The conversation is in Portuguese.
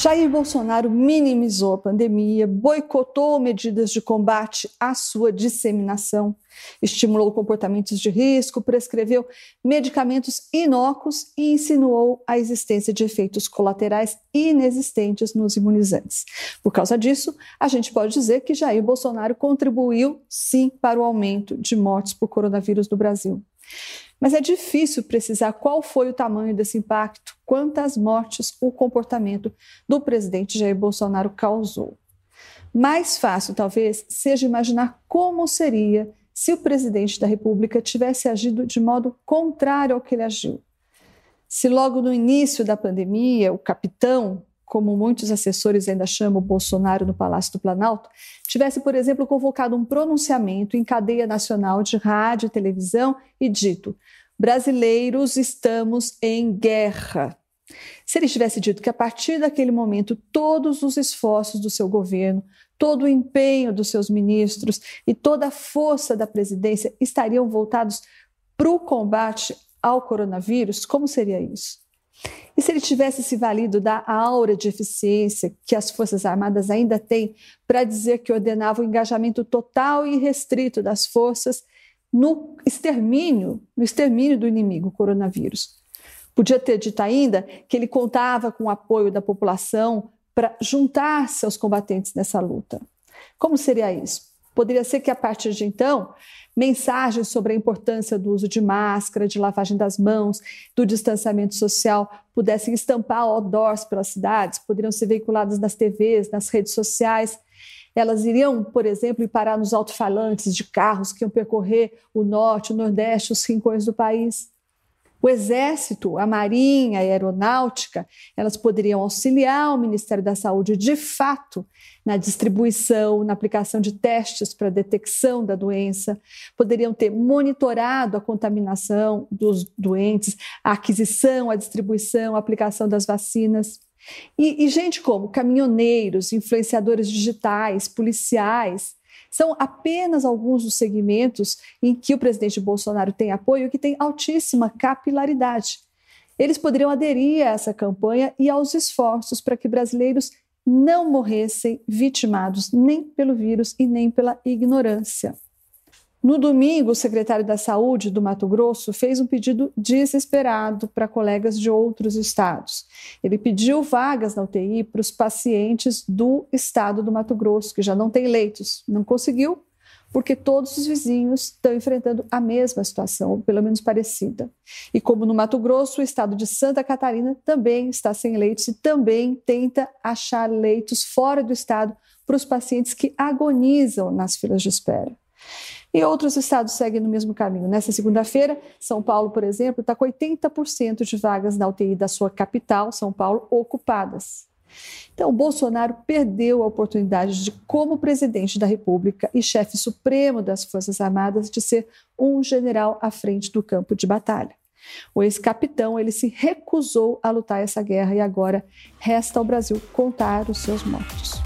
Jair Bolsonaro minimizou a pandemia, boicotou medidas de combate à sua disseminação, estimulou comportamentos de risco, prescreveu medicamentos inócuos e insinuou a existência de efeitos colaterais inexistentes nos imunizantes. Por causa disso, a gente pode dizer que Jair Bolsonaro contribuiu sim para o aumento de mortes por coronavírus no Brasil. Mas é difícil precisar qual foi o tamanho desse impacto, quantas mortes o comportamento do presidente Jair Bolsonaro causou. Mais fácil, talvez, seja imaginar como seria se o presidente da República tivesse agido de modo contrário ao que ele agiu. Se logo no início da pandemia, o capitão, como muitos assessores ainda chamam Bolsonaro no Palácio do Planalto, tivesse, por exemplo, convocado um pronunciamento em cadeia nacional de rádio e televisão e dito: brasileiros estamos em guerra. Se ele tivesse dito que a partir daquele momento todos os esforços do seu governo, todo o empenho dos seus ministros e toda a força da presidência estariam voltados para o combate ao coronavírus, como seria isso? E se ele tivesse se valido da aura de eficiência que as Forças Armadas ainda têm para dizer que ordenava o engajamento total e restrito das forças no extermínio, no extermínio do inimigo, o coronavírus. Podia ter dito ainda que ele contava com o apoio da população para juntar-se aos combatentes nessa luta. Como seria isso? Poderia ser que a partir de então mensagens sobre a importância do uso de máscara, de lavagem das mãos, do distanciamento social pudessem estampar outdoors pelas cidades, poderiam ser veiculadas nas TVs, nas redes sociais. Elas iriam, por exemplo, parar nos alto-falantes de carros que iam percorrer o norte, o nordeste, os rincões do país. O Exército, a Marinha, a Aeronáutica, elas poderiam auxiliar o Ministério da Saúde de fato na distribuição, na aplicação de testes para detecção da doença, poderiam ter monitorado a contaminação dos doentes, a aquisição, a distribuição, a aplicação das vacinas. E, e gente como caminhoneiros, influenciadores digitais, policiais, são apenas alguns dos segmentos em que o presidente Bolsonaro tem apoio e que tem altíssima capilaridade. Eles poderiam aderir a essa campanha e aos esforços para que brasileiros não morressem vitimados nem pelo vírus e nem pela ignorância. No domingo, o secretário da Saúde do Mato Grosso fez um pedido desesperado para colegas de outros estados. Ele pediu vagas na UTI para os pacientes do estado do Mato Grosso, que já não tem leitos. Não conseguiu, porque todos os vizinhos estão enfrentando a mesma situação, ou pelo menos parecida. E como no Mato Grosso, o estado de Santa Catarina também está sem leitos e também tenta achar leitos fora do estado para os pacientes que agonizam nas filas de espera. E outros estados seguem no mesmo caminho. Nessa segunda-feira, São Paulo, por exemplo, está com 80% de vagas na UTI da sua capital, São Paulo, ocupadas. Então, Bolsonaro perdeu a oportunidade de, como presidente da República e chefe supremo das Forças Armadas, de ser um general à frente do campo de batalha. O ex-capitão ele se recusou a lutar essa guerra e agora resta ao Brasil contar os seus mortos.